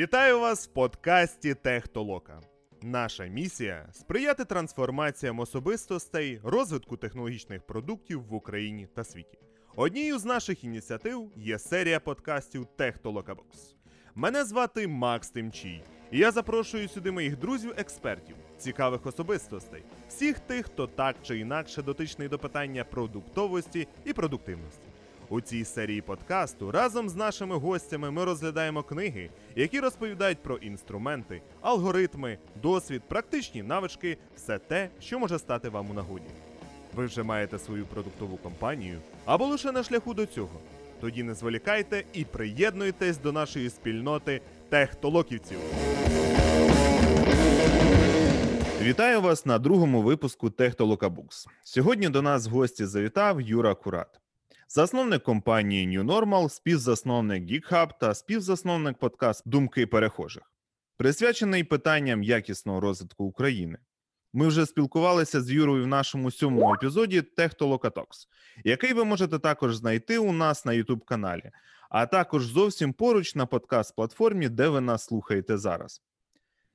Вітаю вас в подкасті Техтолока. Наша місія сприяти трансформаціям особистостей, розвитку технологічних продуктів в Україні та світі. Однією з наших ініціатив є серія подкастів Техтолока Бокс. Мене звати Макс Тимчій, і я запрошую сюди моїх друзів-експертів, цікавих особистостей, всіх тих, хто так чи інакше дотичний до питання продуктовості і продуктивності. У цій серії подкасту разом з нашими гостями ми розглядаємо книги, які розповідають про інструменти, алгоритми, досвід, практичні навички, все те, що може стати вам у нагоді. Ви вже маєте свою продуктову компанію або лише на шляху до цього. Тоді не зволікайте і приєднуйтесь до нашої спільноти техтолоківців. Вітаю вас на другому випуску Техтолокабукс. Сьогодні до нас в гості завітав Юра Курат, засновник компанії New Normal, співзасновник GeekHub та співзасновник подкаст Думки перехожих, присвячений питанням якісного розвитку України. Ми вже спілкувалися з Юрою в нашому сьомому епізоді Техтолокатокс, який ви можете також знайти у нас на youtube каналі, а також зовсім поруч на подкаст-платформі, де ви нас слухаєте зараз.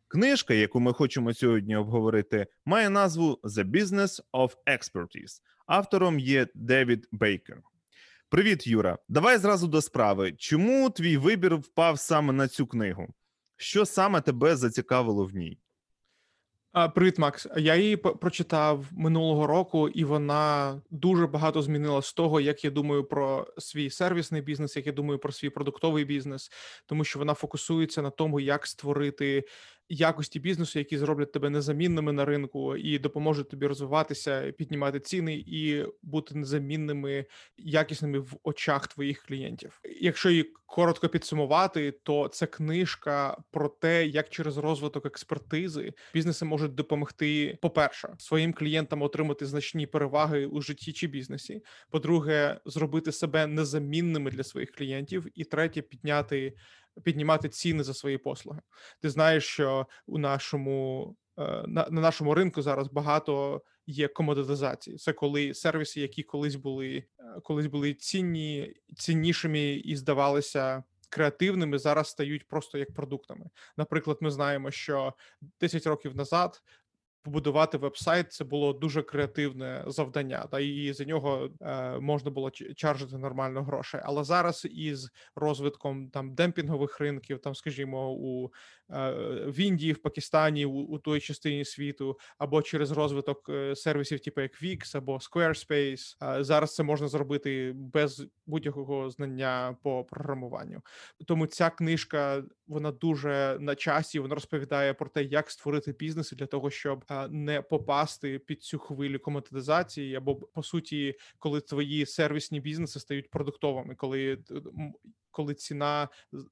Книжка, яку ми хочемо сьогодні обговорити, має назву The Business of Expertise. Автором є Девід Бейкер. Привіт, Юра. Давай зразу до справи. Чому твій вибір впав саме на цю книгу? Що саме тебе зацікавило в ній? Привіт, Макс. Я її прочитав минулого року, і вона дуже багато змінила з того, як я думаю про свій сервісний бізнес, як я думаю про свій продуктовий бізнес, тому що вона фокусується на тому, як створити якості бізнесу, які зроблять тебе незамінними на ринку і допоможуть тобі розвиватися, піднімати ціни і бути незамінними, якісними в очах твоїх клієнтів. Якщо її коротко підсумувати, то це книжка про те, як через розвиток експертизи бізнеси можуть допомогти, по-перше, своїм клієнтам отримати значні переваги у житті чи бізнесі. По-друге, зробити себе незамінними для своїх клієнтів, і третє, підняти піднімати ціни за свої послуги. Ти знаєш, що у нашому е, на, на нашому ринку зараз багато є комодитизації. Це коли сервіси, які колись були е, колись були цінні, ціннішими і здавалися. Креативними зараз стають просто як продуктами. Наприклад, ми знаємо, що 10 років назад побудувати веб-сайт це було дуже креативне завдання, та і за нього е, можна було чаржити нормально грошей. Але зараз із розвитком там демпінгових ринків, там, скажімо, у е, в Індії, в Пакистані, у, у той частині світу, або через розвиток е, сервісів, типу як Wix або Squarespace, е, зараз це можна зробити без будь-якого знання по програмуванню. Тому ця книжка вона дуже на часі. Вона розповідає про те, як створити бізнес для того, щоб а, не попасти під цю хвилю коматизації, або по суті, коли твої сервісні бізнеси стають продуктовими, коли коли ціна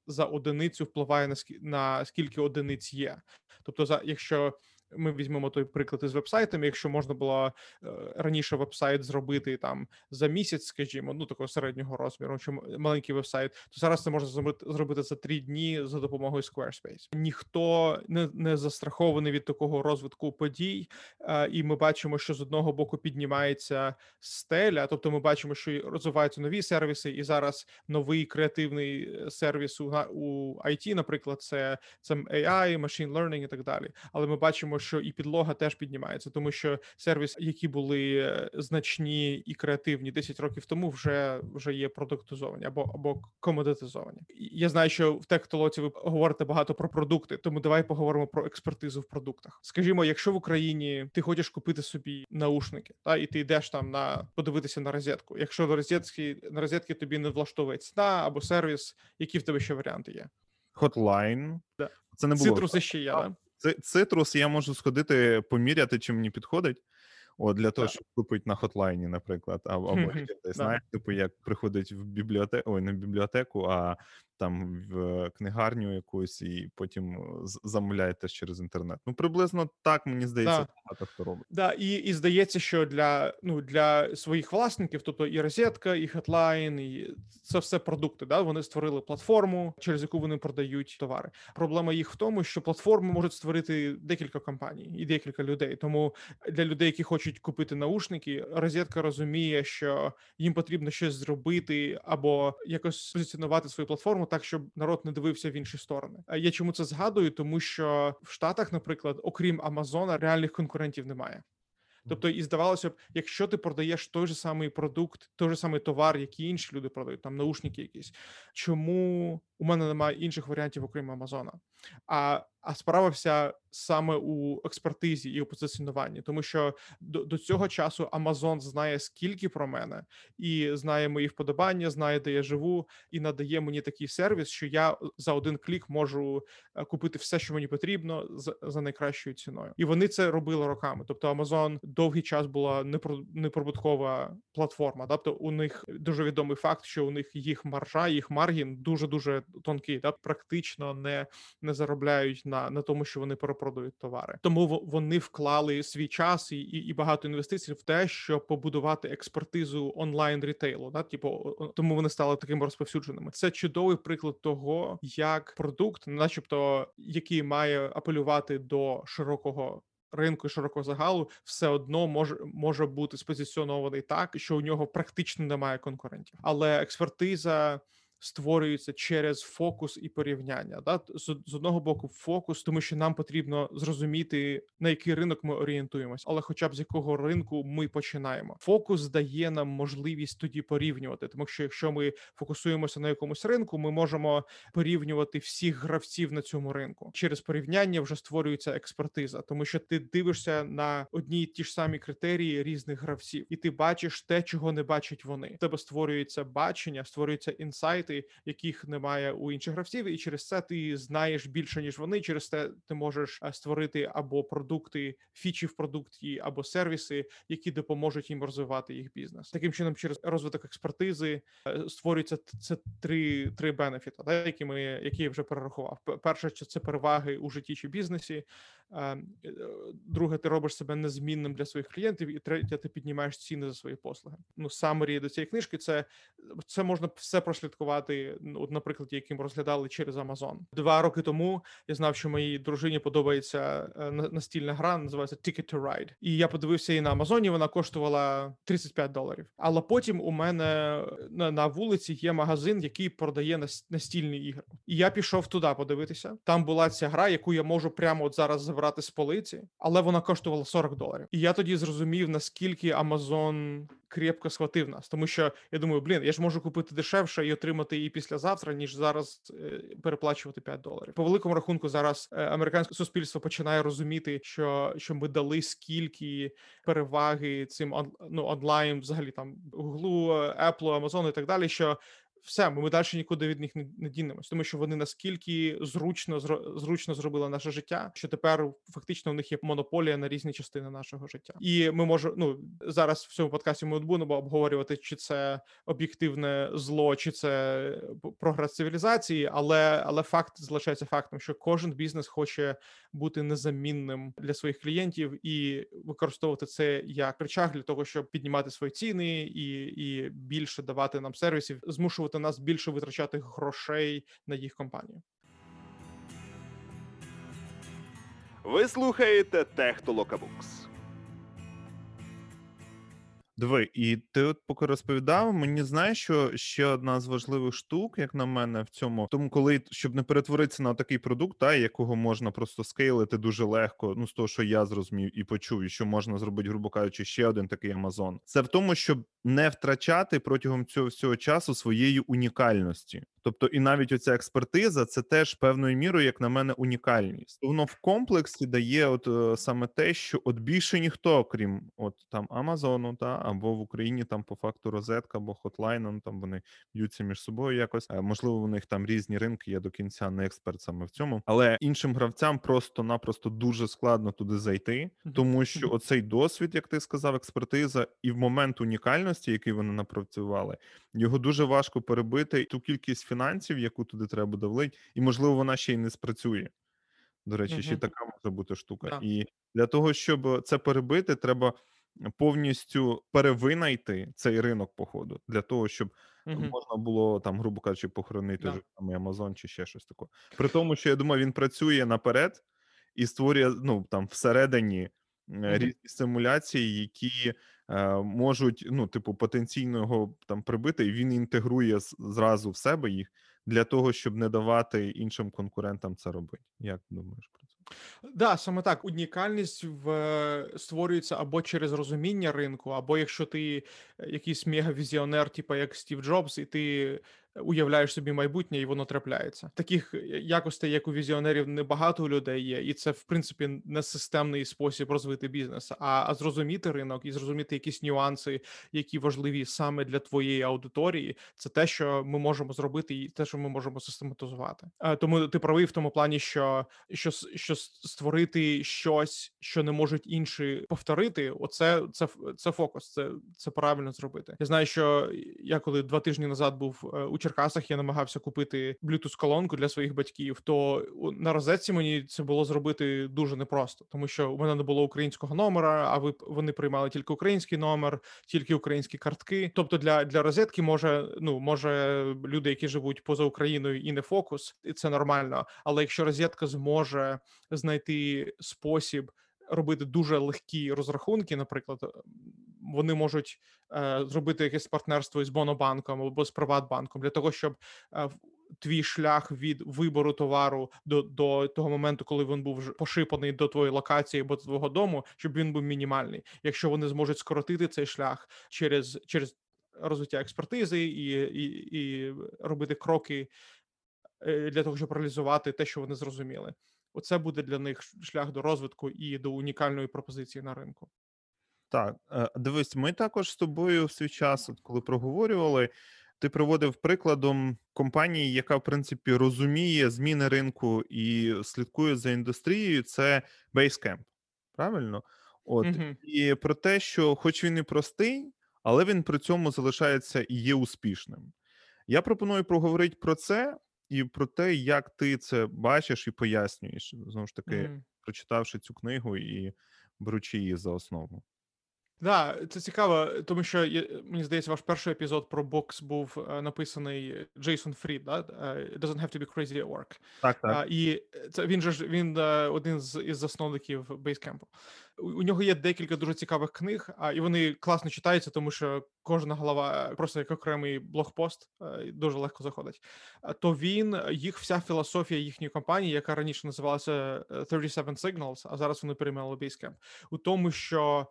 за одиницю впливає на скільки одиниць є. Тобто, за якщо ми візьмемо той приклад із вебсайтами, якщо можна було е, раніше вебсайт зробити там за місяць, скажімо, ну такого середнього розміру, чи маленький вебсайт, то зараз це можна зробити, за три дні за допомогою Squarespace. Ніхто не, не застрахований від такого розвитку подій, е, і ми бачимо, що з одного боку піднімається стеля, тобто ми бачимо, що розвиваються нові сервіси, і зараз новий креативний е, сервіс у, у IT, наприклад, це, це AI, machine learning і так далі. Але ми бачимо, що і підлога теж піднімається, тому що сервіс, які були е, значні і креативні 10 років тому, вже вже є продуктизовані або або комодитизовані. Я знаю, що в техтолоці ви говорите багато про продукти, тому давай поговоримо про експертизу в продуктах. Скажімо, якщо в Україні ти хочеш купити собі наушники, та і ти йдеш там на подивитися на розетку. Якщо до розетки на розетки тобі не влаштовує ціна або сервіс, які в тебе ще варіанти є? Hotline. Да. Це не було. Цитруси ще є, да? Ци- Цитрус я можу сходити поміряти, чи мені підходить. От для того, щоб купити на хотлайні, наприклад, або, ще десь, знаєш, типу, як приходить в бібліотеку, ой, не в бібліотеку, а там в книгарню якусь, і потім з- замовляє теж через інтернет. Ну, приблизно так, мені здається, Да. багато хто робить. Да, і, і здається, що для ну для своїх власників, тобто і розетка, і Hotline, і це все продукти. Да, вони створили платформу, через яку вони продають товари. Проблема їх в тому, що платформу можуть створити декілька компаній і декілька людей. Тому для людей, які хочуть купити наушники, розетка розуміє, що їм потрібно щось зробити або якось позиціонувати свою платформу так, щоб народ не дивився в інші сторони. Е, Я чому це згадую? Тому що в Штатах, наприклад, окрім Амазона, реальних конкурентів немає. Тобто, і здавалося б, якщо ти продаєш той же самий продукт, той же самий товар, який інші люди продають, там наушники якісь, чому у мене немає інших варіантів, окрім Амазона? А, а справа вся саме у експертизі і у позиціонуванні, тому що до, до цього часу Amazon знає скільки про мене, і знає мої вподобання, знає, де я живу, і надає мені такий сервіс, що я за один клік можу е, купити все, що мені потрібно, за, за найкращою ціною. І вони це робили роками. Тобто, Amazon довгий час була непро- неприбуткова платформа. Тобто, у них дуже відомий факт, що у них їх маржа, їх маргін дуже дуже тонкий, да? практично не, не заробляють на, на тому, що вони перепродають товари. Тому во- вони вклали свій час і, і, і багато інвестицій в те, щоб побудувати експертизу онлайн рітейлу. Да? Типу, тому вони стали такими розповсюдженими. Це чудовий приклад того, як продукт, начебто, який має апелювати до широкого. Ринку широкого загалу все одно може може бути спозиціонований так, що у нього практично немає конкурентів, але експертиза створюється через фокус і порівняння. Да? З одного боку, фокус, тому що нам потрібно зрозуміти на який ринок ми орієнтуємось, але хоча б з якого ринку ми починаємо. Фокус дає нам можливість тоді порівнювати, тому що якщо ми фокусуємося на якомусь ринку, ми можемо порівнювати всіх гравців на цьому ринку. Через порівняння вже створюється експертиза, тому що ти дивишся на одні й ті ж самі критерії різних гравців, і ти бачиш те, чого не бачать вони. У тебе створюється бачення, створюються інсайти, яких немає у інших гравців, і через це ти знаєш більше ніж вони. Через це ти можеш е, створити або продукти, фічі в продукті, або сервіси, які допоможуть їм розвивати їх бізнес. Таким чином, через розвиток експертизи е, створюється це три, три бенефіти, які ми які я вже перерахував. Перше, що це переваги у житті чи бізнесі. Е, е, Друге, ти робиш себе незмінним для своїх клієнтів, і третє, ти піднімаєш ціни за свої послуги. Ну самері до цієї книжки це це можна все прослідкувати. ну, От, наприклад, яким розглядали через Amazon. Два роки тому я знав, що моїй дружині подобається е, настільна гра, називається Ticket to Ride. І я подивився її на Амазоні. Вона коштувала 35 доларів. Але потім у мене на, вулиці є магазин, який продає нас- настільні ігри. І я пішов туди подивитися. Там була ця гра, яку я можу прямо от зараз забрати з полиці, але вона коштувала 40 доларів. І я тоді зрозумів, наскільки Amazon крепко схватив нас, тому що я думаю, блін, я ж можу купити дешевше і отримати її післязавтра, ніж зараз е, переплачувати 5 доларів. По великому рахунку, зараз е, американське суспільство починає розуміти, що, що ми дали скільки переваги цим ну, онлайн, взагалі там Google, Apple, Amazon і так далі. Що все, ми далі нікуди від них не, не дінемось, тому що вони наскільки зручно зручно зробили наше життя, що тепер фактично у них є монополія на різні частини нашого життя, і ми можемо ну зараз в цьому подкасті ми будемо обговорювати, чи це об'єктивне зло, чи це прогрес цивілізації, але але факт залишається фактом, що кожен бізнес хоче бути незамінним для своїх клієнтів і використовувати це як речах для того, щоб піднімати свої ціни і, і більше давати нам сервісів, змушувати нас більше витрачати грошей на їх компанію. Ви слухаєте Техтолокабукс. Диви, і ти от поки розповідав, мені знаєш, що ще одна з важливих штук, як на мене, в цьому, тому коли щоб не перетворитися на такий продукт, та якого можна просто скейлити дуже легко, ну з того, що я зрозумів і почув, і що можна зробити, грубо кажучи, ще один такий Амазон. Це в тому, щоб не втрачати протягом цього всього часу своєї унікальності. Тобто, і навіть оця експертиза це теж певною мірою, як на мене, унікальність. Воно в комплексі дає, от е, саме те, що от більше ніхто, крім от там Амазону, та або в Україні там по факту розетка або хотлайн, ну, там вони б'ються між собою якось. Е, Можливо, у них там різні ринки. Я до кінця не експерт саме в цьому, але іншим гравцям просто-напросто дуже складно туди зайти, тому що оцей досвід, як ти сказав, експертиза, і в момент унікальності, який вони напрацювали, його дуже важко перебити ту кількість фінансів, яку туди треба буде влити, і можливо вона ще й не спрацює. До речі, ще така може бути штука. Да. І для того, щоб це перебити, треба повністю перевинайти цей ринок походу, для того, щоб Мгм. можна було там, грубо кажучи, похоронити вже самий Amazon чи ще щось таке. При тому, що я думаю, він працює наперед і створює ну там всередині Мгм. різні симуляції, які е, можуть, ну, типу, потенційно його там прибити, і він інтегрує зразу в себе їх для того, щоб не давати іншим конкурентам це робити. Як думаєш про? Да, саме так. Унікальність в е, створюється або через розуміння ринку, або якщо ти е, якийсь мегавізіонер, типу як Стів Джобс, і ти уявляєш собі майбутнє, і воно трапляється. Таких е, якостей, як у візіонерів, небагато у людей є, і це в принципі не системний спосіб розвити бізнес, а, а зрозуміти ринок і зрозуміти якісь нюанси, які важливі саме для твоєї аудиторії. Це те, що ми можемо зробити, і те, що ми можемо систематизувати. Е, Тому ти правий в тому плані, що що, що створити щось, що не можуть інші повторити. Оце це це фокус. Це це правильно зробити. Я знаю, що я коли два тижні назад був е, у Черкасах, я намагався купити bluetooth колонку для своїх батьків. То на розетці мені це було зробити дуже непросто, тому що у мене не було українського номера, а ви вони приймали тільки український номер, тільки українські картки. Тобто для, для розетки може ну може люди, які живуть поза Україною, і не фокус, і це нормально. Але якщо розетка зможе знайти спосіб робити дуже легкі розрахунки, наприклад, е, вони можуть е, зробити якесь партнерство із Бонобанком або з Приватбанком для того, щоб е, твій шлях від вибору товару до, до того моменту, коли він був пошипаний до твоєї локації або до твого дому, щоб він був мінімальний. Якщо вони зможуть скоротити цей шлях через, через розвиття експертизи і, і, і робити кроки для того, щоб реалізувати те, що вони зрозуміли. Оце буде для них шлях до розвитку і до унікальної пропозиції на ринку. Так, е, дивись, ми також з тобою в свій час, от коли проговорювали, ти приводив прикладом компанії, яка, в принципі, розуміє зміни ринку і слідкує за індустрією, це Basecamp. Правильно? От Мгм. і про те, що, хоч він і простий, але він при цьому залишається і є успішним. Я пропоную проговорити про це і про те, як ти це бачиш і пояснюєш, знову ж таки, Мгм. прочитавши цю книгу і беручи її за основу. Да, це цікаво, тому що мені здається, ваш перший епізод про бокс був е, написаний Джейсон Фрід, да? е, It doesn't have to be crazy at work. Так, так. І це він же ж він е, один з із засновників Basecamp. У, нього є декілька дуже цікавих книг, а і вони класно читаються, тому що кожна глава е, просто як окремий блогпост дуже легко заходить. То він їх вся філософія їхньої компанії, яка раніше називалася е, 37 Signals, а зараз вони перейменували Basecamp, у тому, що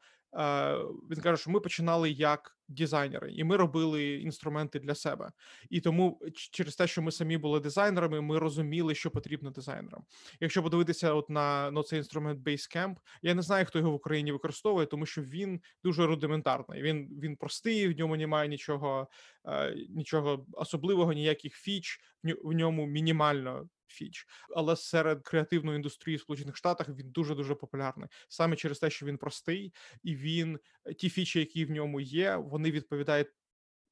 він каже, що ми починали як дизайнери, і ми робили інструменти для себе. І тому через те, що ми самі були дизайнерами, ми розуміли, що потрібно дизайнерам. Якщо подивитися, от на, на цей інструмент Basecamp, я не знаю, хто його в Україні використовує, тому що він дуже рудиментарний. Він він простий, в ньому немає нічого, е, нічого особливого, ніяких фіч, в ньому мінімально. Фіч, але серед креативної індустрії в Сполучених Штатах він дуже дуже популярний саме через те, що він простий, і він ті фічі, які в ньому є, вони відповідають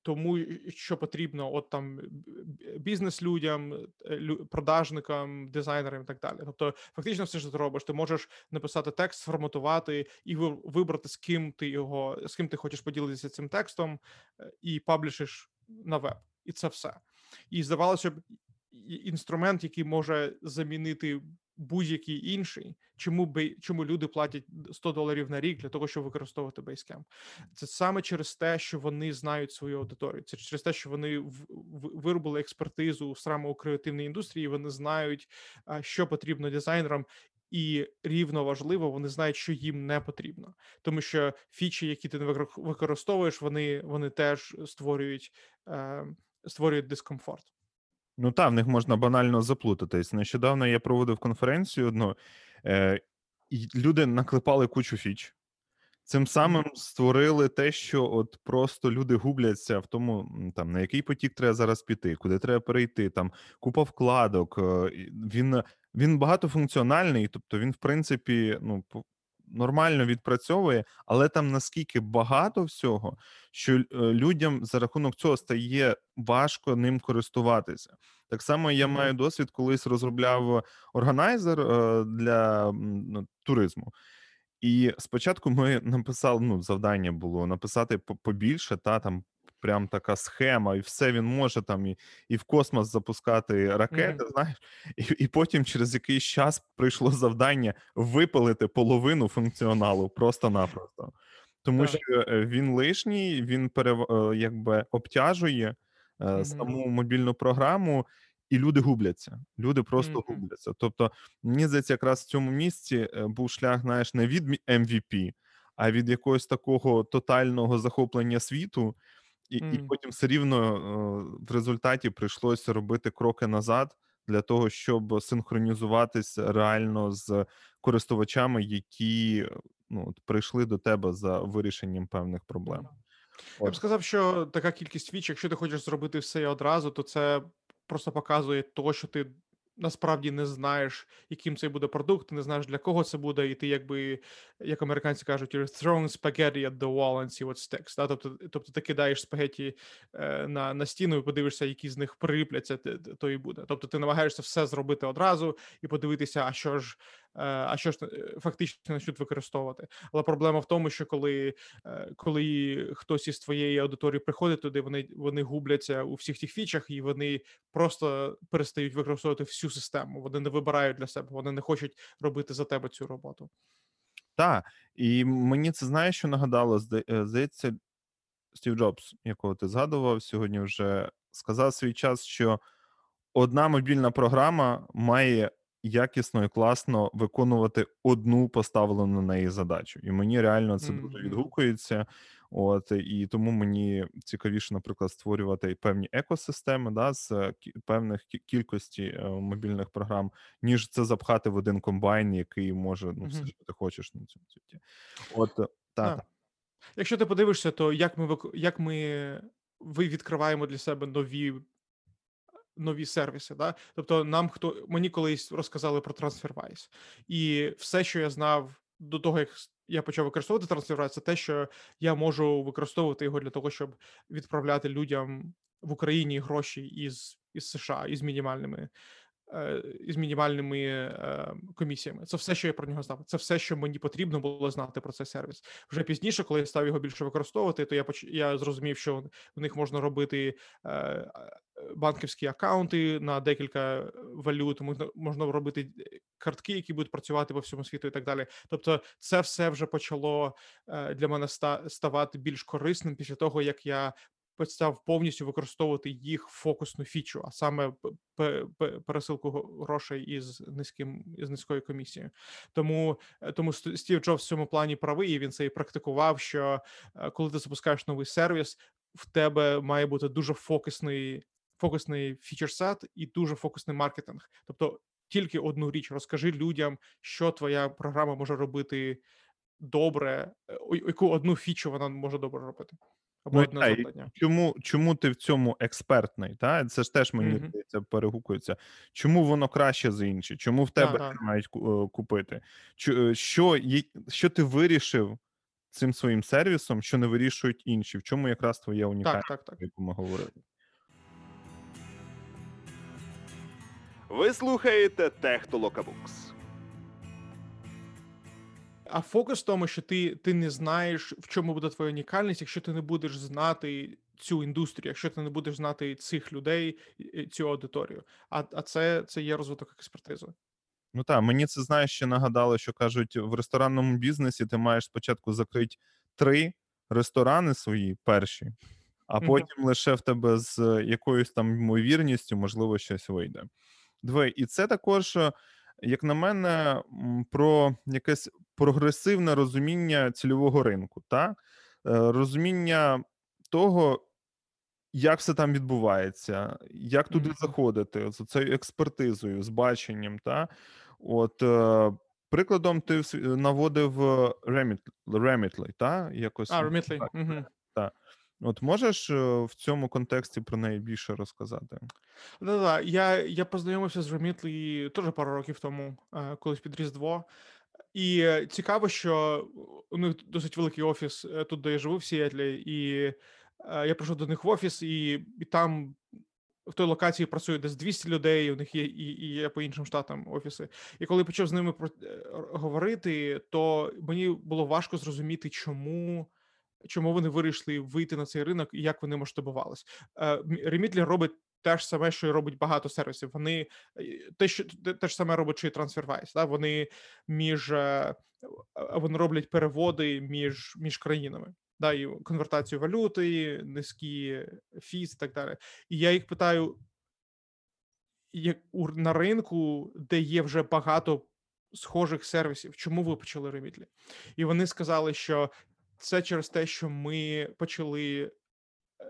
тому, що потрібно, от там б- б- бізнес-людям, е, продажникам, дизайнерам і так далі. Тобто, фактично, все, що ти робиш, ти можеш написати текст, сформатувати і вибрати, з ким ти його, з ким ти хочеш поділитися цим текстом, е, і паблішиш на веб. І це все. І здавалося б, інструмент, який може замінити будь-який інший, чому би чому люди платять 100 доларів на рік для того, щоб використовувати Basecamp? Це саме через те, що вони знають свою аудиторію. Це через те, що вони виробили експертизу саме у креативній індустрії. Вони знають, що потрібно дизайнерам. І рівно важливо, вони знають, що їм не потрібно, тому що фічі, які ти не використовуєш, вони, вони теж створюють, е, створюють дискомфорт. Ну так, в них можна банально заплутатись. Нещодавно я проводив конференцію одну, е, і люди наклепали кучу фіч. Цим самим створили те, що от просто люди губляться в тому, там на який потік треба зараз піти, куди треба перейти, там купа вкладок. е, Він, він багатофункціональний, тобто він, в принципі, ну, нормально відпрацьовує, але там наскільки багато всього, що е, людям за рахунок цього стає важко ним користуватися. Так само я маю досвід, колись розробляв органайзер е, для ну, туризму. І спочатку ми написали, ну, завдання було написати побільше, та там прям така схема, і все він може там і, і в космос запускати ракети, знаєш, і, і потім через якийсь час прийшло завдання випалити половину функціоналу просто-напросто. Тому Так. що е, він лишній, він перев... е, якби обтяжує Мгм. саму мобільну програму, і люди губляться. Люди просто Мгм. губляться. Тобто, мені здається, якраз в цьому місці був шлях, знаєш, не від MVP, а від якогось такого тотального захоплення світу, і, і потім все рівно е, в результаті прийшлося робити кроки назад для того, щоб синхронізуватись реально з користувачами, які ну, от прийшли до тебе за вирішенням певних проблем. Я б сказав, що така кількість фіч, якщо ти хочеш зробити все одразу, то це просто показує то, що ти насправді не знаєш, яким це буде продукт, ти не знаєш для кого це буде, і ти якби, як американці кажуть, you're throwing spaghetti at the wall and see what sticks. Да? Тобто, тобто ти кидаєш спагеті е, на, на стіну і подивишся, які з них припляться, то і буде. Тобто ти намагаєшся все зробити одразу і подивитися, а що ж, а що ж е, фактично почнуть використовувати. Але проблема в тому, що коли е, коли хтось із твоєї аудиторії приходить туди, вони, вони губляться у всіх тих фічах, і вони просто перестають використовувати всю систему. Вони не вибирають для себе, вони не хочуть робити за тебе цю роботу. Так, і мені це знаєш, що нагадало, е, здається, Стів Джобс, якого ти згадував сьогодні, вже сказав свій час, що одна мобільна програма має якісно і класно виконувати одну поставлену на неї задачу. І мені реально це дуже відгукується. От і тому мені цікавіше, наприклад, створювати певні екосистеми да, з е, певних кількості е, мобільних програм, ніж це запхати в один комбайн, який може ну, все, що ти хочеш на цьому світі. От е, та, Да. Якщо ти подивишся, то як ми як ми ви відкриваємо для себе нові нові сервіси. Да? Тобто, нам хто мені колись розказали про TransferWise, і все, що я знав до того, як я почав використовувати TransferWise, це те, що я можу використовувати його для того, щоб відправляти людям в Україні гроші із, із США із мінімальними. е, Із мінімальними е, комісіями. Це все, що я про нього знав. Це все, що мені потрібно було знати про цей сервіс. Вже пізніше, коли я став його більше використовувати, то я поч... я зрозумів, що в них можна робити е, банківські акаунти на декілька валют, можна, робити е, картки, які будуть працювати по всьому світу, і так далі. Тобто, це все вже почало е, для мене ста- ставати більш корисним після того, як я почав повністю використовувати їх фокусну фічу, а саме пересилку грошей із низьким із низькою комісією. Тому е, тому Ст- Стів Джобс в цьому плані правий. і Він це і практикував. Що е, коли ти запускаєш новий сервіс, в тебе має бути дуже фокусний фокусний фічерсет і дуже фокусний маркетинг. Тобто тільки одну річ розкажи людям, що твоя програма може робити добре, е, яку одну фічу вона може добре робити. Або Ну, одне та, завдання. чому, чому ти в цьому експертний? Та? Це ж теж мені здається, перегукується. Чому воно краще за інші? Чому в тебе да. це мають е, купити? Е, Що, що ти вирішив цим своїм сервісом, що не вирішують інші? В чому якраз твоя Так, унікальність, так, так. про яку ми говорили? Ви слухаєте Технолокабукс. А фокус в тому, що ти, ти не знаєш, в чому буде твоя унікальність, якщо ти не будеш знати цю індустрію, якщо ти не будеш знати цих людей, цю аудиторію. А, а це, це є розвиток експертизи. Ну так, мені це знаєш, ще нагадало, що кажуть, в ресторанному бізнесі ти маєш спочатку закрити три ресторани свої перші, а потім лише в тебе з якоюсь там ймовірністю, можливо, щось вийде. Диви, і це також, е, як на мене, про якесь прогресивне розуміння цільового ринку, та? Е, розуміння того, як все там відбувається, як туди Мгм. заходити, з цією експертизою, з баченням. Та? От, е, прикладом, ти наводив е, Remit- Remitly, та? Якось, А, Remitly. так, Угу. та. От можеш е, в цьому контексті про неї більше розказати? Да-да, я, я познайомився з Remitly теж пару років тому, е, колись під Різдво. І е, цікаво, що у них досить великий офіс тут, де я живу в Сіетлі, і я прийшов до них в офіс, і, і там в той локації працює десь 200 людей, у них є і, і є по іншим штатам офіси. І коли почав з ними про, говорити, то мені було важко зрозуміти, чому чому вони вирішили вийти на цей ринок і як вони масштабувались. Remitly робить те ж саме, що і робить багато сервісів. Вони е, те, що те, ж саме робить, що і TransferWise. Да? Вони між е, е, вони роблять переводи між, між країнами. Да, і конвертацію валюти, низькі фіс і так далі. І я їх питаю: як у на ринку, де є вже багато схожих сервісів, чому ви почали Remitly? І вони сказали, що це через те, що ми почали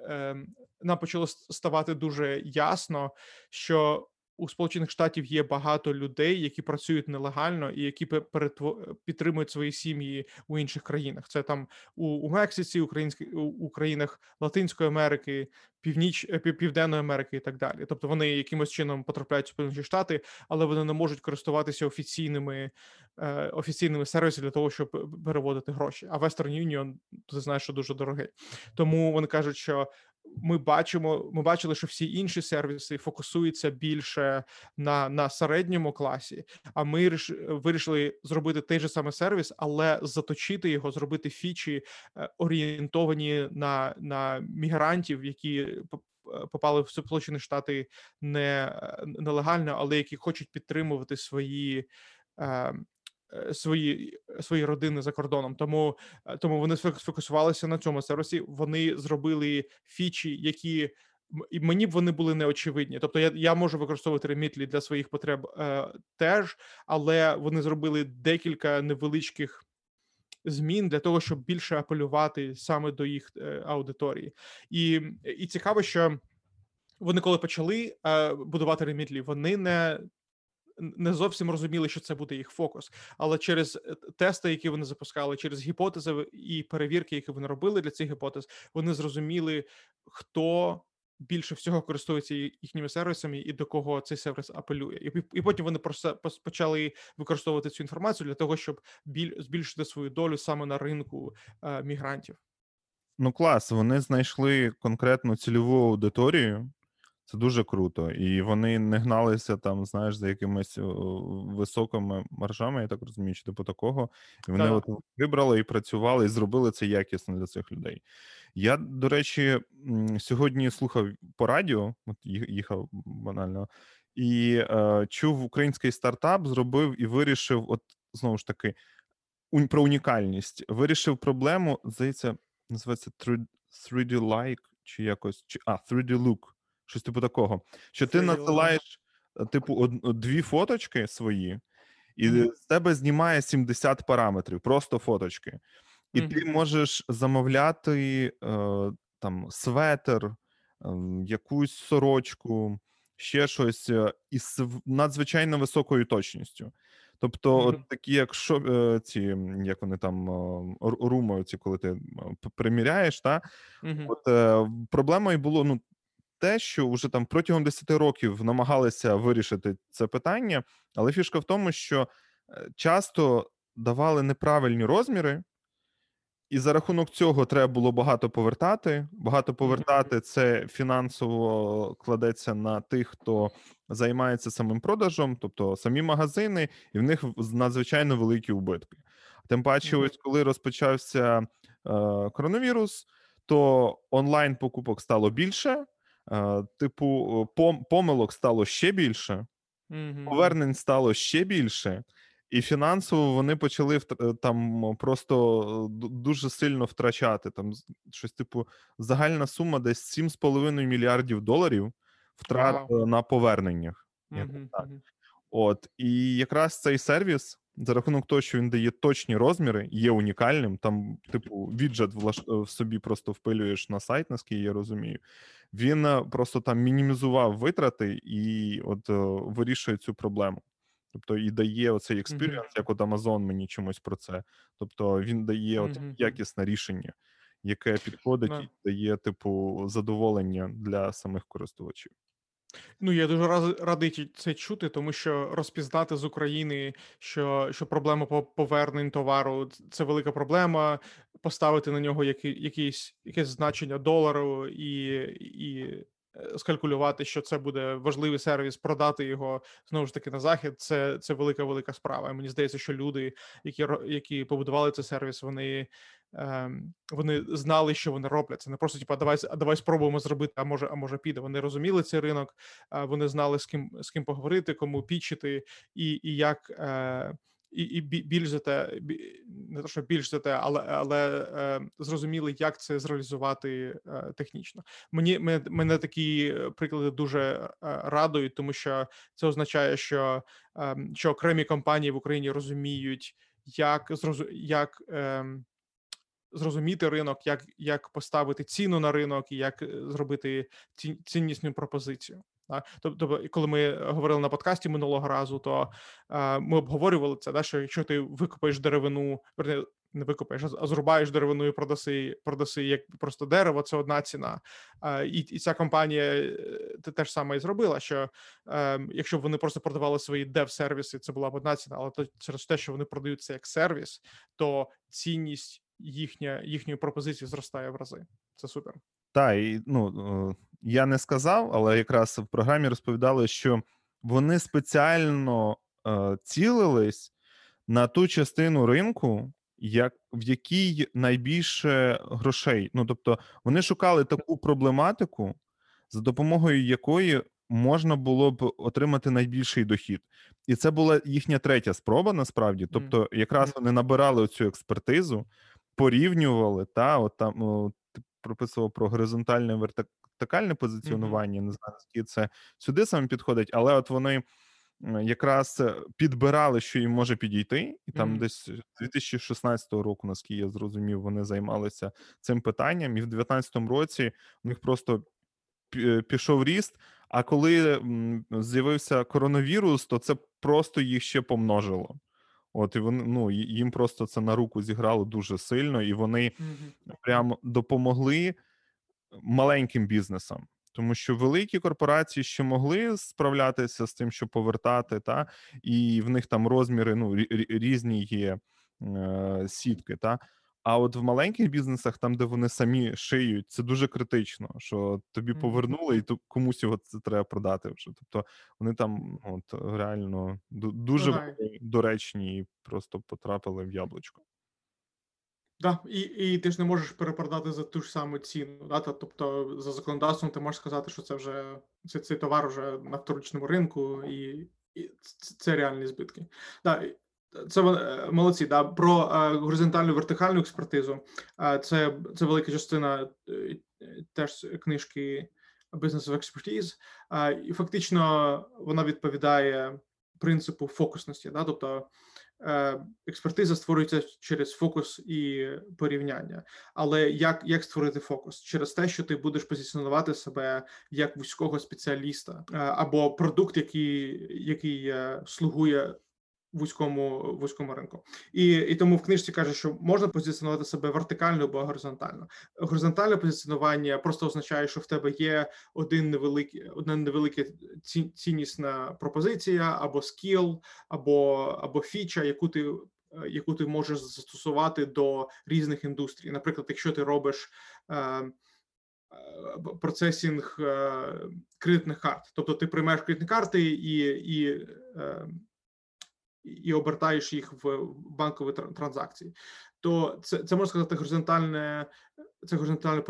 ем, нам почало ставати дуже ясно, що у Сполучених Штатів є багато людей, які працюють нелегально і які пе- перетво- підтримують свої сім'ї у інших країнах. Це там у, у Мексиці, українській у, у країнах Латинської Америки, Північ е, Південної Америки і так далі. Тобто вони якимось чином потрапляють в Сполучені Штати, але вони не можуть користуватися офіційними е, офіційними сервісами для того, щоб переводити гроші. А Western Union, ти знаєш, що дуже дорогий. Тому вони кажуть, що ми бачимо, ми бачили, що всі інші сервіси фокусуються більше на, на середньому класі. А ми ріш- вирішили зробити той же самий сервіс, але заточити його, зробити фічі е, орієнтовані на, на мігрантів, які поп- попали в Сполучені Штати не нелегально, але які хочуть підтримувати свої. Е, е, Свої свої родини за кордоном, тому Е, тому вони сфок- сфокусувалися на цьому сервісі. Вони зробили фічі, які і мені б вони були неочевидні. Тобто, я, я можу використовувати Remitly для своїх потреб е, теж, але вони зробили декілька невеличких змін для того, щоб більше апелювати саме до їх е, аудиторії. І, і цікаво, що вони, коли почали е, будувати Remitly, вони не. Не зовсім розуміли, що це буде їх фокус, але через е, тести, які вони запускали, через гіпотези і перевірки, які вони робили для цих гіпотез, вони зрозуміли, хто більше всього користується їхніми сервісами і до кого цей сервіс апелює. І, і потім вони просто почали використовувати цю інформацію для того, щоб біль, збільшити свою долю саме на ринку е, мігрантів. Ну, клас, вони знайшли конкретну цільову аудиторію. Це дуже круто. І вони не гналися там, знаєш, за якимись високими маржами, я так розумію, чи типу такого. І вони Так. от вибрали і працювали, і зробили це якісно для цих людей. Я, до речі, сьогодні слухав по радіо, от їхав банально, і е, чув український стартап, зробив і вирішив, от знову ж таки, унь- про унікальність. Вирішив проблему, здається, називається 3D-like, чи якось, чи, а, 3D-look, щось типу такого. Що ти надсилаєш, е, типу, од, од- дві фоточки свої, і Мгм. з тебе знімає 70 параметрів, просто фоточки. І ти можеш замовляти е, там светер, ем, якусь сорочку, ще щось е, із надзвичайно високою точністю. Тобто, от такі, як шо, е, ці, як вони там е, ру- ці, коли ти е, приміряєш, та Мгм. от е, проблемою було ну те, що вже там протягом 10 років намагалися вирішити це питання, але фішка в тому, що е, часто давали неправильні розміри, і за рахунок цього треба було багато повертати. Багато повертати це фінансово кладеться на тих, хто займається самим продажем, тобто самі магазини, і в них надзвичайно великі убитки. Тим паче, ось коли розпочався е, коронавірус, то онлайн покупок стало більше, типу, помилок стало ще більше повернень стало ще більше, і фінансово вони почали е, там просто е, дуже сильно втрачати. Там щось типу загальна сума десь 7,5 мільярдів доларів втрат е, на поверненнях. так. От і якраз цей сервіс. За рахунок того, що він дає точні розміри, є унікальним. Там, типу, віджет в собі просто впилюєш на сайт, наскільки я розумію. Він е, просто там мінімізував витрати і от е, вирішує цю проблему. Тобто і дає оцей experience, як от Amazon мені чомусь про це. Тобто він дає от Мгм. якісне рішення, яке підходить Да. і дає, типу, задоволення для самих користувачів. Ну, я дуже раз, радий це чути, тому що розпізнати з України, що, що проблема по- повернень товару це велика проблема. Поставити на нього які, якийсь, якесь значення долару і, і е, скалькулювати, що це буде важливий сервіс, продати його знову ж таки на захід. Це це велика велика справа. І мені здається, що люди, які які побудували цей сервіс, вони. Ем, Вони знали, що вони роблять. Це не просто типу, давай давай спробуємо зробити. А може, а може піде. Вони розуміли цей ринок, вони знали з ким з ким поговорити, кому пічити, і, і як е, і, і більш за те, не те, що більш за те, але але е, зрозуміли, як це зреалізувати е, технічно. Мені мене, такі е, приклади дуже е, радують, тому що це означає, що, е, що окремі компанії в Україні розуміють, як як. Зрозуміти ринок, як як поставити ціну на ринок, і як е, зробити ці- ціннісну пропозицію. Так? Тобто, коли ми говорили на подкасті минулого разу, то е, ми обговорювали це, да, що якщо ти викопаєш деревину, не викопаєш, а зрубаєш деревину і продаси, продаси як просто дерево, це одна ціна. Е, і, і ця компанія е, те, ж саме і зробила. Що е, якщо б вони просто продавали свої дев-сервіси, це була б одна ціна, але то через те, що вони продають це як сервіс, то цінність їхня їхньої пропозиції зростає в рази. Це супер. Так, і ну е, я не сказав, але якраз в програмі розповідали, що вони спеціально е, цілились на ту частину ринку, як в якій найбільше грошей. Ну тобто, вони шукали таку проблематику, за допомогою якої можна було б отримати найбільший дохід. І це була їхня третя спроба, насправді. Тобто, якраз вони набирали цю експертизу, порівнювали, та от там о, ти прописував про горизонтальне вертикальне позиціонування. Не знаю, наскільки це сюди саме підходить, але от вони якраз е, підбирали, що їм може підійти, і там Мгм. десь з 2016 року, наскільки я зрозумів, вони займалися цим питанням, і в 2019 році у них просто пі- пішов ріст. А коли з'явився коронавірус, то це просто їх ще помножило. От і вони ну їм просто це на руку зіграло дуже сильно, і вони прям допомогли маленьким бізнесам. Тому що великі корпорації ще могли справлятися з тим, що повертати, та і в них там розміри ну рі- рі- різні є е, сітки. Та а от в маленьких бізнесах, там де вони самі шиють, це дуже критично. Що тобі повернули, і то комусь його це треба продати. Вже тобто вони там от реально дуже Ага. доречні і просто потрапили в яблучко. Да, і, і ти ж не можеш перепродати за ту ж саму ціну. Да? Тобто, за законодавством ти можеш сказати, що це вже це, цей товар вже на вторичному ринку, і, і це, це реальні збитки. Да, це е, молодці. Да. Про е, горизонтальну вертикальну експертизу. Е, це, це велика частина теж книжки Business of Expertise. І фактично вона відповідає принципу фокусності. Да? Тобто експертиза створюється через фокус і порівняння. Але як, як створити фокус? Через те, що ти будеш позиціонувати себе як вузького спеціаліста або продукт, який, який слугує вузькому вузькому ринку, і, і тому в книжці каже, що можна позиціонувати себе вертикально або горизонтально. Горизонтальне позиціонування просто означає, що в тебе є один невеликий, одна невелика ці- ціннісна пропозиція або скіл, або або фіча, яку ти яку ти можеш застосувати до різних індустрій. Наприклад, якщо ти робиш е, е, процесінг е, кредитних карт, тобто ти приймаєш кредитні карти і, і, е, і обертаєш їх в банкові тр- транзакції, то це, це можна сказати горизонтальне. Це горизонтальне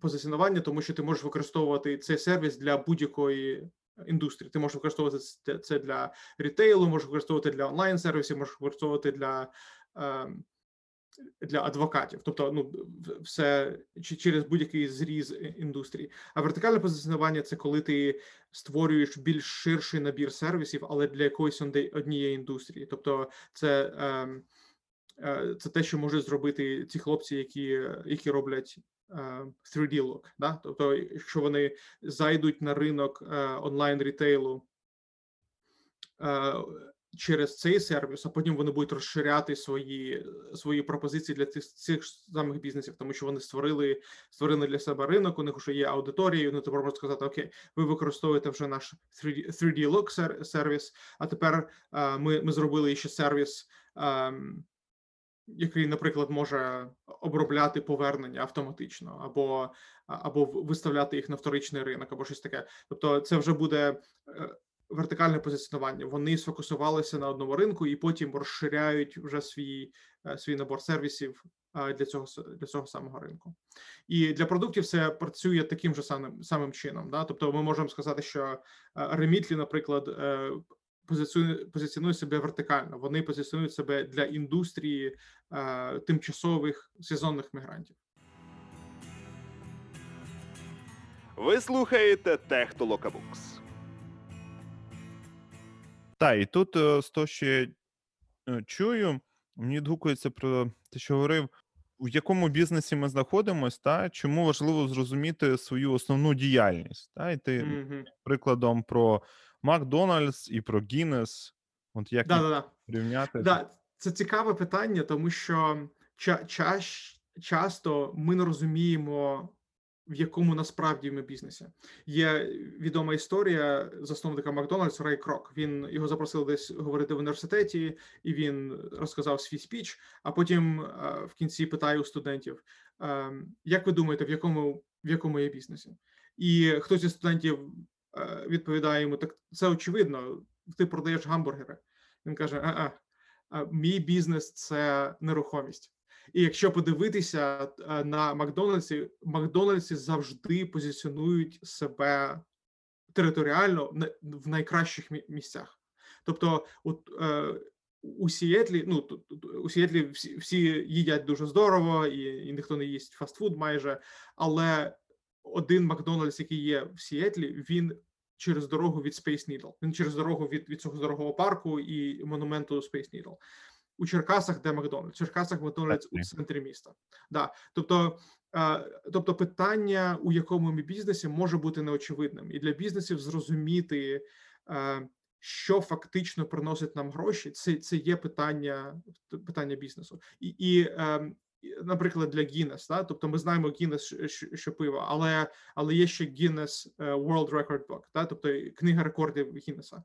позиціонування, тому що ти можеш використовувати цей сервіс для будь-якої індустрії. Ти можеш використовувати це для рітейлу, можеш використовувати для онлайн сервісів, можеш використовувати для, ем, для адвокатів, тобто ну все чи- через будь-який зріз індустрії. А вертикальне позиціонування це коли ти створюєш більш ширший набір сервісів, але для якоїсь однієї індустрії. Тобто, це, ем, е, це те, що можуть зробити ці хлопці, які, які роблять. е, 3D look, да? тобто, якщо вони зайдуть на ринок е, онлайн рітейлу е, через цей сервіс, а потім вони будуть розширяти свої свої пропозиції для цих цих самих бізнесів, тому що вони створили створили для себе ринок. У них вже є аудиторія. Вони тепер можуть сказати: Окей, ви використовуєте вже наш 3D, 3D Look сер- сервіс. А тепер е, ми, ми зробили ще сервіс. ем, який, наприклад, може обробляти повернення автоматично, або, або виставляти їх на вторичний ринок, або щось таке. Тобто, це вже буде е, вертикальне позиціонування. Вони сфокусувалися на одному ринку і потім розширяють вже свій, е, свій набор сервісів е, для цього для цього самого ринку. І для продуктів це працює таким же самим самим чином. Да? Тобто, ми можемо сказати, що Ремітлі, наприклад, е, позиціонує себе вертикально. Вони позиціонують себе для індустрії тимчасових сезонних мігрантів. Ви слухаєте Техтолокабукс. Так, і тут е, з того, що я е, чую, мені відгукується про те, що говорив, в якому бізнесі ми знаходимося, та чому важливо зрозуміти свою основну діяльність. Та, і ти Мгм. прикладом про Макдональдс і про Гіннес. От як Да, порівняти? Да, це цікаве питання, тому що ча- чаш, часто ми не розуміємо, в якому насправді ми бізнесі. Є відома історія засновника Макдональдс Рей Крок. Він його запросили десь говорити в університеті, і він розказав свій спіч. А потім е, в кінці питає у студентів: е, як ви думаєте, в якому в якому є бізнесі? І хтось із студентів е, відповідає йому: так це очевидно, ти продаєш гамбургери. Він каже: а, а мій бізнес це нерухомість. І якщо подивитися е, на Макдональдсі, Макдональдсі завжди позиціонують себе територіально в найкращих місцях. Тобто, от е, у Сіетлі, ну у Сіетлі всі, всі їдять дуже здорово, і, і ніхто не їсть фастфуд майже. Але один Макдональдс, який є в Сіетлі, він через дорогу від Space Needle. Він через дорогу від, від цього дорогого парку і монументу Space Needle. У Черкасах, де Макдональдс? У Черкасах Макдональдс у центрі міста. Да. Тобто, е, тобто питання, у якому ми бізнесі, може бути неочевидним, і для бізнесів зрозуміти, е, що фактично приносить нам гроші, це, це є питання, питання бізнесу. І, і ем, наприклад, для Guinness, да? тобто ми знаємо Guinness, що- що, пиво, але, але є ще Guinness е, World Record Book, да? тобто книга рекордів Гіннеса.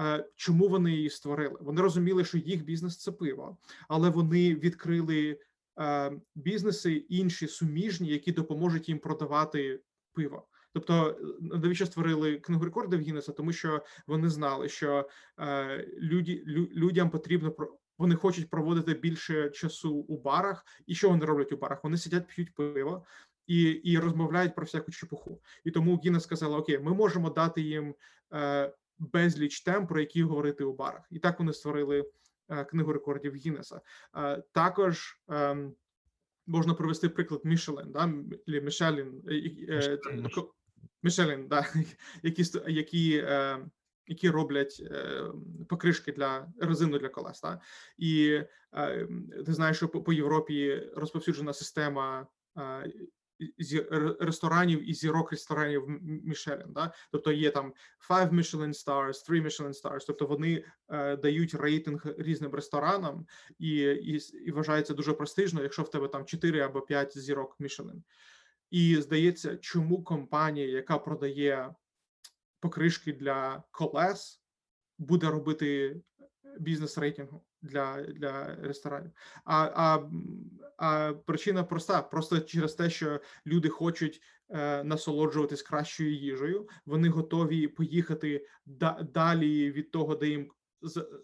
Е, Чому вони її створили? Вони розуміли, що їх бізнес це пиво, але вони відкрили е, бізнеси інші суміжні, які допоможуть їм продавати пиво. Тобто, е, навіщо створили книгу рекордів Гіннеса? Тому що вони знали, що люди, лю, людям потрібно вони хочуть проводити більше часу у барах. І що вони роблять у барах? Вони сидять, п'ють пиво і, і розмовляють про всяку чепуху. І тому Гіннес сказала: Окей, ми можемо дати їм е, безліч тем, про які говорити у барах. І так вони створили е, книгу рекордів Гіннеса. Е, також. ем, Можна привести приклад Мішелен, да, Мі- Мішелін, Мішелін, да, які які, е, які роблять е, покришки для резину для колес. Да? І е, ти знаєш, що по, по Європі розповсюджена система е, ресторанів і зірок ресторанів Мішелін. Да? Тобто є там five Michelin stars, three Michelin stars, тобто вони е, дають рейтинг різним ресторанам, і, і, і вважається дуже престижно, якщо в тебе там 4 або 5 зірок Мішелин. І здається, чому компанія, яка продає покришки для колес, буде робити бізнес рейтингу для, для ресторанів. А, а, а причина проста: просто через те, що люди хочуть е, насолоджуватись кращою їжею, вони готові поїхати да, далі від того, де їм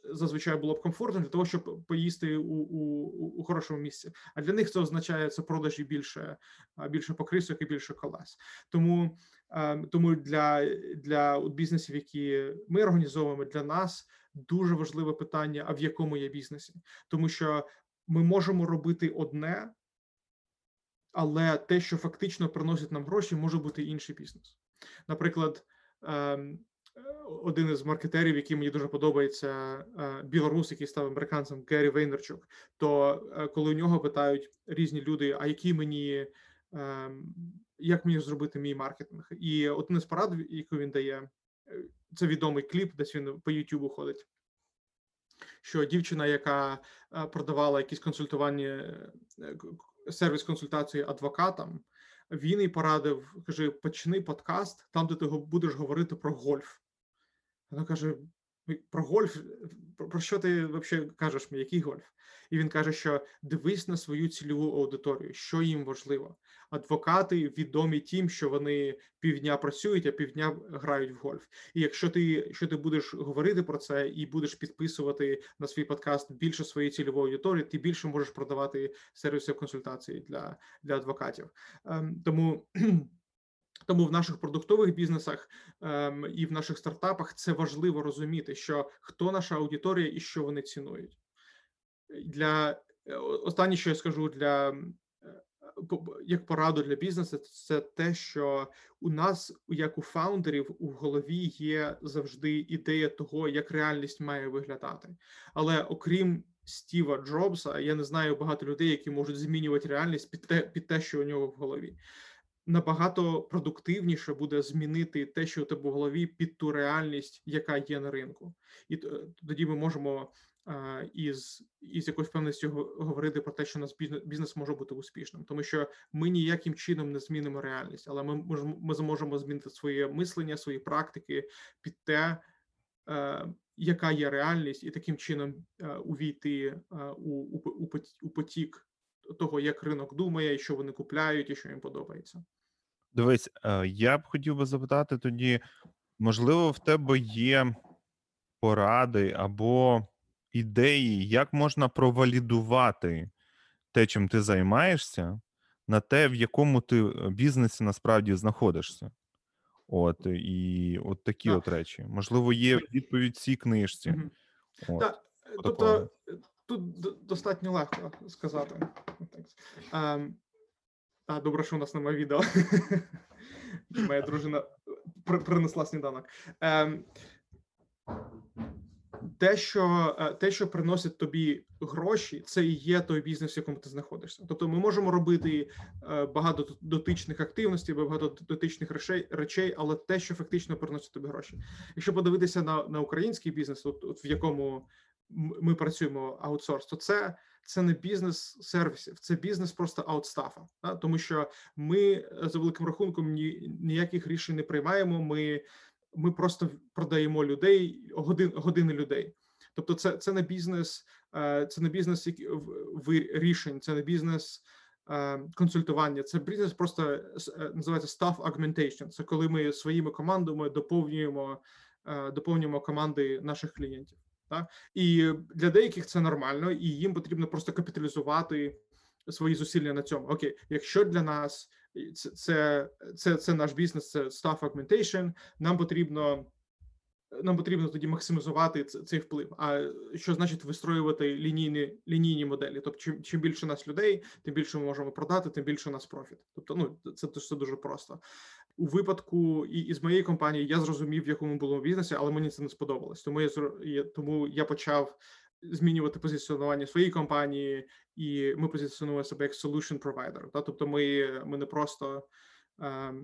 зазвичай було б комфортно для того, щоб поїсти у, у, у- хорошому місці. А для них це означає це продажі більше, більше покрисок і більше колес. Тому, е, тому для, для бізнесів, які ми організовуємо, для нас дуже важливе питання: а в якому є бізнесі, тому що ми можемо робити одне, але те, що фактично приносить нам гроші, може бути інший бізнес. Наприклад, ем, один із маркетерів, який мені дуже подобається, е, білорус, який став американцем Гері Вейнерчук. То е, коли у нього питають різні люди, а які мені ем, як мені зробити мій маркетинг? І один із порад, яку він дає, це відомий кліп, десь він по Ютубу ходить. Що дівчина, яка е, продавала якісь консультування, е, к- сервіс консультації адвокатам, він їй порадив: каже: почни подкаст там, де ти будеш говорити про гольф. Вона каже: про гольф, про, про що ти взагалі кажеш який гольф? І він каже, що дивись на свою цільову аудиторію, що їм важливо. Адвокати відомі тим, що вони півдня працюють, а півдня грають в гольф. І якщо ти, якщо ти будеш говорити про це і будеш підписувати на свій подкаст більше своєї цільової аудиторії, ти більше можеш продавати сервіси консультації для, для адвокатів. Ем, тому. Тому в наших продуктових бізнесах ем, і в наших стартапах це важливо розуміти, що хто наша аудиторія і що вони цінують. Для е, останнє, що я скажу для е, як пораду для бізнесу, це те, що у нас, як у фаундерів, у голові є завжди ідея того, як реальність має виглядати. Але окрім Стіва Джобса, я не знаю багато людей, які можуть змінювати реальність під те, під те, що у нього в голові набагато продуктивніше буде змінити те, що у тебе в голові, під ту реальність, яка є на ринку, і тоді ми можемо із, із якоюсь певністю го- говорити про те, що наш бізнес, бізнес може бути успішним, тому що ми ніяким чином не змінимо реальність, але ми ми зможемо змінити своє мислення, свої практики під те. е, Яка є реальність, і таким чином е, увійти е, у, у, у потік того, як ринок думає, і що вони купляють, і що їм подобається. Дивись, е, я б хотів би запитати тоді, можливо, в тебе є поради або ідеї, як можна провалідувати те, чим ти займаєшся, на те, в якому ти е, бізнесі насправді знаходишся. От і от такі Так. от речі. Можливо, є відповідь цій книжці. Мгм. От. Так, тобто е, тут достатньо легко сказати. А, добре, що у нас немає відео. Моя дружина при- принесла сніданок. Ем, Те, що е, те, що приносить тобі гроші, це і є той бізнес, в якому ти знаходишся. Тобто, ми можемо робити е, багато дотичних активностей, багато дотичних речей, речей, але те, що фактично приносить тобі гроші. Якщо подивитися на, на український бізнес, от, от в якому ми працюємо аутсорс, то це, це не бізнес сервісів, це бізнес просто аутстафа. Да? Тому що ми е, за великим рахунком ні, ніяких рішень не приймаємо. Ми, ми просто продаємо людей годин, години людей. Тобто, це, це не бізнес, е, це не бізнес рішень, це не бізнес е, консультування. Це бізнес просто називається staff augmentation. Це коли ми своїми командами доповнюємо, доповнюємо команди наших клієнтів. Так? І для деяких це нормально, і їм потрібно просто капіталізувати свої зусилля на цьому. Окей, якщо для нас це, це, це, це наш бізнес, це staff augmentation, нам потрібно. Нам потрібно тоді максимізувати цей вплив. А що значить вистроювати лінійні лінійні моделі? Тобто, чим, чим більше нас людей, тим більше ми можемо продати, тим більше у нас профіт. Тобто, ну це, це дуже просто. У випадку і, з моєї компанії я зрозумів, в якому було бізнесі, але мені це не сподобалось. Тому я тому я почав змінювати позиціонування своєї компанії, і ми позиціонуємо себе як solution provider. Та тобто, ми, ми не просто е,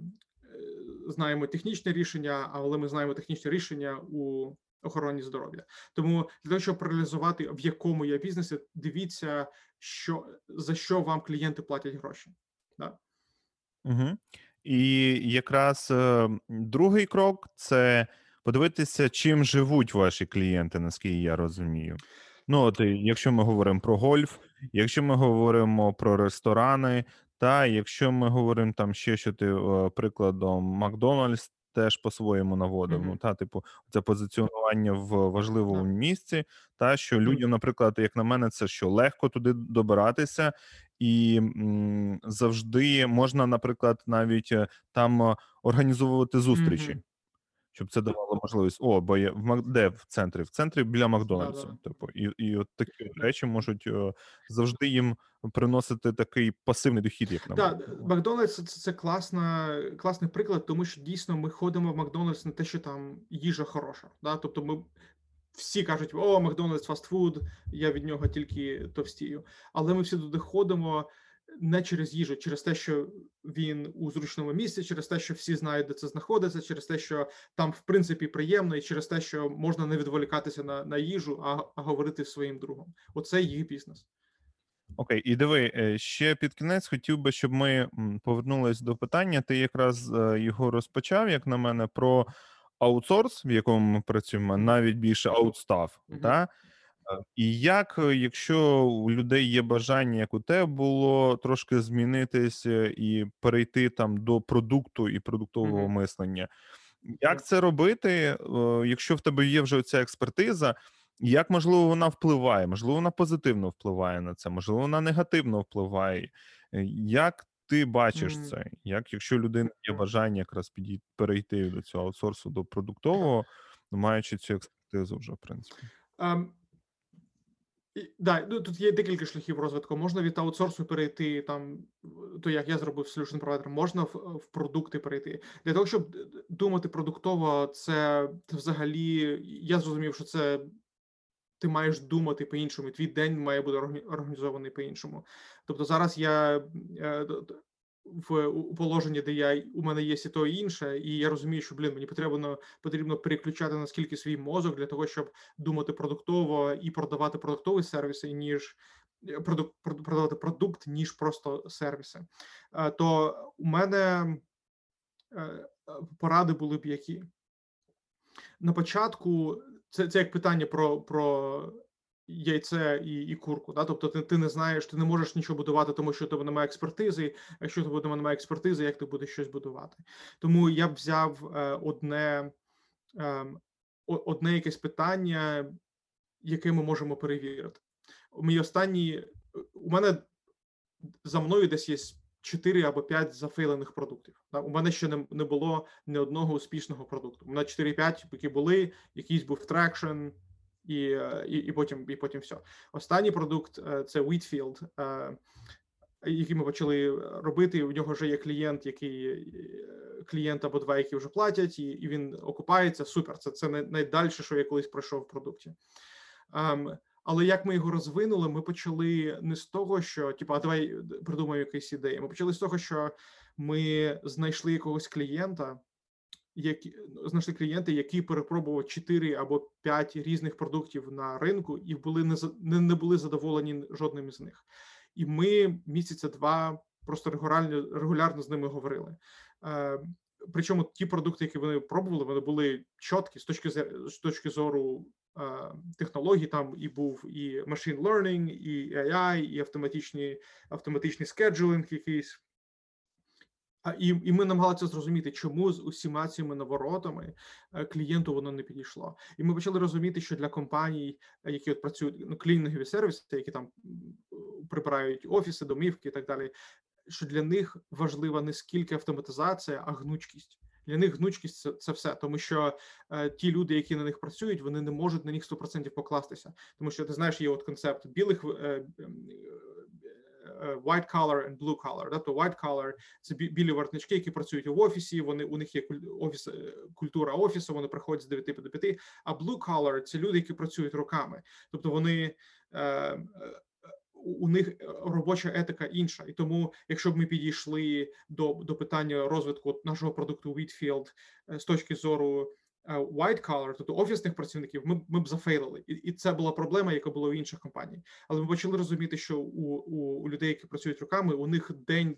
знаємо технічне рішення, але ми знаємо технічне рішення у охороні здоров'я. Тому для того, щоб реалізувати в якому є бізнесі, дивіться, що за що вам клієнти платять гроші. Да? Угу. І якраз е, другий крок це подивитися, чим живуть ваші клієнти, наскільки я розумію. Ну, от якщо ми говоримо про гольф, якщо ми говоримо про ресторани, та якщо ми говоримо там ще, що ти е, прикладом Макдональдс теж по-своєму наводив. Мгм. Ну, та, типу, це позиціонування в важливому Так. місці, та що людям, наприклад, як на мене, це що легко туди добиратися, і м, завжди можна, наприклад, навіть е, там е, організовувати зустрічі. Щоб це давало можливість. О, бо є в Мак- де в центрі? В центрі біля Макдональдсу. Да-да. Типу, і, і от такі речі можуть е, завжди їм приносити такий пасивний дохід, як на мене. Макдональдс це, це класна, класний приклад, тому що дійсно ми ходимо в Макдональдс не те, що там їжа хороша. Да? Тобто ми всі кажуть, о, Макдональдс фастфуд, я від нього тільки товстію. Але ми всі туди ходимо не через їжу, через те, що він у зручному місці, через те, що всі знають, де це знаходиться, через те, що там в принципі приємно, і через те, що можна не відволікатися на, на їжу, а, а говорити зі своїм другом. Оце їх бізнес. Окей, і диви, е, ще під кінець хотів би, щоб ми повернулись до питання. Ти якраз е, його розпочав, як на мене, про аутсорс, в якому ми працюємо, навіть більше аутстаф. Мгм. Е, І як, е, якщо у людей є бажання, як у тебе було, трошки змінитись е, і перейти там до продукту і продуктового Мгм. мислення, як це робити, якщо в тебе є вже ця експертиза, як можливо вона впливає? Можливо, вона позитивно впливає на це, можливо, вона негативно впливає. Як ти бачиш Мгм. це? Як, якщо у людини є бажання якраз підій, перейти до цього аутсорсу до продуктового, маючи цю експертизу вже, в принципі. Ем, і, да, ну, тут є декілька шляхів розвитку. Можна від аутсорсу перейти там, то як я зробив solution provider, можна в, в продукти перейти. Для того, щоб д- думати продуктово, це, взагалі я зрозумів, що це ти маєш думати по-іншому. Твій день має бути органі- організований по-іншому. Тобто зараз я е, в положенні, де я у мене є і то і інше, і я розумію, що блін, мені потрібно потрібно переключати наскільки свій мозок для того, щоб думати продуктово і продавати продуктові сервіси, ніж е, продук, прод- продавати продукт, ніж просто сервіси. Е, То у мене е, е, поради були б які. На початку це, це як питання про, про яйце і, і курку. Да? Тобто ти, ти не знаєш, ти не можеш нічого будувати, тому що у тебе немає експертизи. Якщо у тебе немає експертизи, як ти будеш щось будувати? Тому я б взяв е, одне, о- одне якесь питання, яке ми можемо перевірити. Мій останній у мене за мною десь є 4 або 5 за failених продуктів. У мене ще не було ні одного успішного продукту. У мене 4-5, які були, якийсь був traction, і, е, і, і потім і потім все. Останній продукт е, це Wheatfield, е, який ми почали робити. У нього вже є клієнт, який е, клієнт або два, які вже платять, і, і він окупається. Супер. Це це най- найдальше, що я колись пройшов в продукті. Ем, але як ми його розвинули, ми почали не з того, що типу, а давай придумаємо якісь ідеї. Ми почали з того, що ми знайшли якогось клієнта, які знайшли клієнти, які перепробували 4 або 5 різних продуктів на ринку, і були не не, не були задоволені жодним із них. І ми місяця два просто регулярно регулярно з ними говорили. Е, Причому ті продукти, які вони пробували, вони були чіткі з точки з точки зору е, технологій. Там і був і machine learning, і AI, і автоматичні автоматичний скеджулінг якийсь. А і, і ми намагалися зрозуміти, чому з усіма цими наворотами е, клієнту воно не підійшло. І ми почали розуміти, що для компаній, е, які от працюють ну, клінінгові сервіси, які там прибирають офіси, домівки і так далі, що для них важлива не скільки автоматизація, а гнучкість. Для них гнучкість це, це все, тому що е, ті люди, які на них працюють, вони не можуть на них 100% покластися. Тому що ти знаєш, є от концепт білих е, white collar and blue collar. Да? White collar – це білі воротнички, які працюють в офісі. Вони у них є офіс, е, культура офісу. Вони приходять з 9 до 5. А blue collar – це люди, які працюють руками. Тобто вони е, е, у них робоча етика інша, і тому, якщо б ми підійшли до, до питання розвитку нашого продукту Wheatfield е, з точки зору е, white collar, тобто офісних працівників, ми, ми б зафейлили, і, і це була проблема, яка була у інших компаній. Але ми почали розуміти, що у, у, у людей, які працюють руками, у них день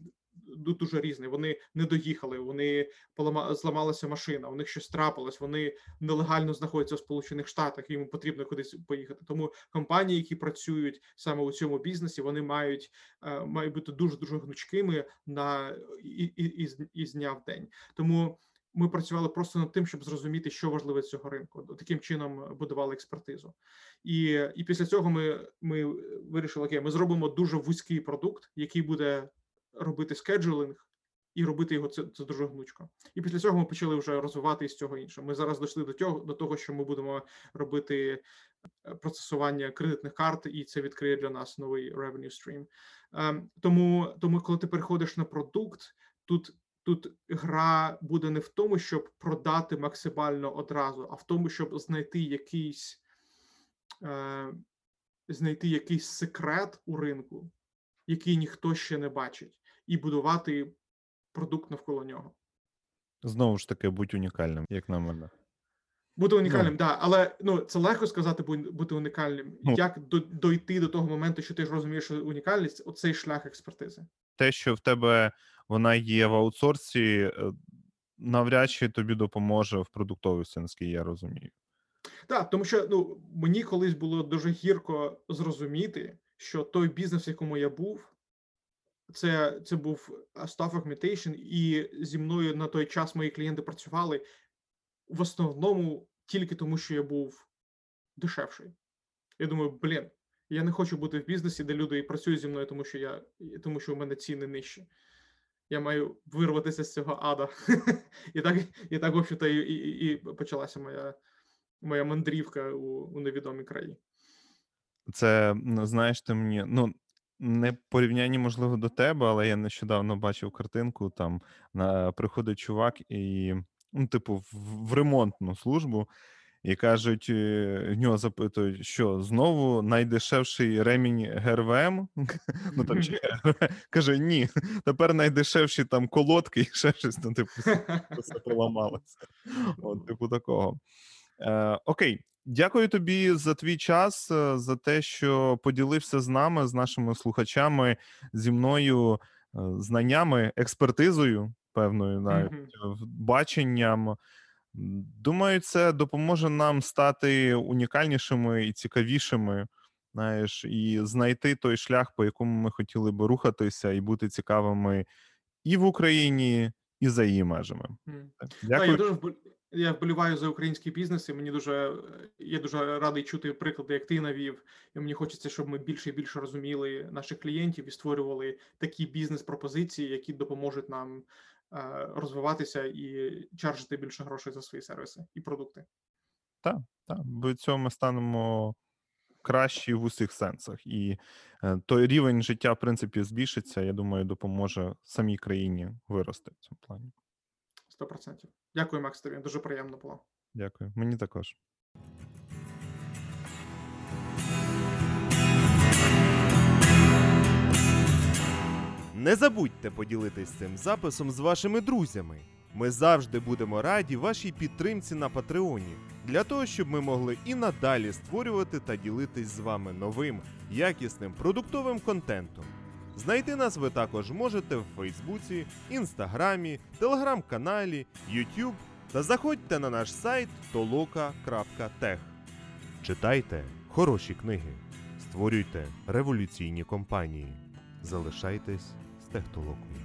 ду- дуже різний. Вони не доїхали, вони полама, зламалася машина, у них щось трапилось. Вони нелегально знаходяться в Сполучених Штатах, їм потрібно кудись поїхати. Тому компанії, які працюють саме у цьому бізнесі, вони мають, е, мають бути дуже дуже гнучкими на і, і, і, і з дня в день. Тому ми працювали просто над тим, щоб зрозуміти, що важливе цього ринку. Таким чином будували експертизу. І, і після цього ми, ми вирішили, окей, ми зробимо дуже вузький продукт, який буде робити скеджулинг. І робити його це, це дуже гнучко. І після цього ми почали вже розвивати із цього інше. Ми зараз дійшли до цього до того, що ми будемо робити е, процесування кредитних карт, і це відкриє для нас новий revenue stream. Ем, Тому, тому, коли ти переходиш на продукт, тут тут гра буде не в тому, щоб продати максимально одразу, а в тому, щоб знайти якийсь е, знайти якийсь секрет у ринку, який ніхто ще не бачить, і будувати продукт навколо нього. Знову ж таки, будь унікальним, як на мене. Бути унікальним, Ну. да, але ну це легко сказати, бути унікальним. Ну. Як до, дойти до того моменту, що ти ж розумієш що унікальність, оцей шлях експертизи. Те, що в тебе вона є в аутсорсі, е, навряд чи тобі допоможе в продуктовості, наскільки я розумію. Так, тому що ну мені колись було дуже гірко зрозуміти, що той бізнес, в якому я був, це, це був а, staff augmentation, і зі мною на той час мої клієнти працювали в основному тільки тому, що я був дешевший. Я думаю, блін, я не хочу бути в бізнесі, де люди працюють зі мною, тому що я тому що у мене ціни нижчі. Я маю вирватися з цього ада. і так, і так, в общем-то, і, і, і почалася моя, моя мандрівка у, у невідомі краї. Це, знаєш, ти мені, ну, не порівнянні, можливо, до тебе, але я нещодавно бачив картинку, там на, приходить чувак і, ну, типу, в ремонтну службу, і кажуть, е, в нього запитують, що знову найдешевший ремінь ГРВМ? Ну там чи каже, ні, тепер найдешевші там колодки і ще щось, ну, типу, все поламалося. От, типу такого. Е, окей, дякую тобі за твій час, е, за те, що поділився з нами, з нашими слухачами, зі мною е, знаннями, експертизою, певною навіть е, баченням. Думаю, це допоможе нам стати унікальнішими і цікавішими, знаєш, і знайти той шлях, по якому ми хотіли би рухатися, і бути цікавими і в Україні, і за її межами. Так, Дякую. я дуже я вболіваю за український бізнес, і мені дуже е, я дуже радий чути приклади, як ти навів. І мені хочеться, щоб ми більше і більше розуміли наших клієнтів і створювали такі бізнес-пропозиції, які допоможуть нам розвиватися і чаржити більше грошей за свої сервіси і продукти. Так, бо від цього ми станемо кращі в усіх сенсах. І е, той рівень життя, в принципі, збільшиться. Я думаю, допоможе самій країні вирости в цьому плані. 100%. Дякую, Макс. Тобі дуже приємно було. Дякую. Мені також. Не забудьте поділитись цим записом з вашими друзями. Ми завжди будемо раді вашій підтримці на Патреоні, для того, щоб ми могли і надалі створювати та ділитись з вами новим, якісним продуктовим контентом. Знайти нас ви також можете в Фейсбуці, Інстаграмі, Телеграм-каналі, YouTube та заходьте на наш сайт toloka.tech. Читайте хороші книги, створюйте революційні компанії. Залишайтесь з технологією.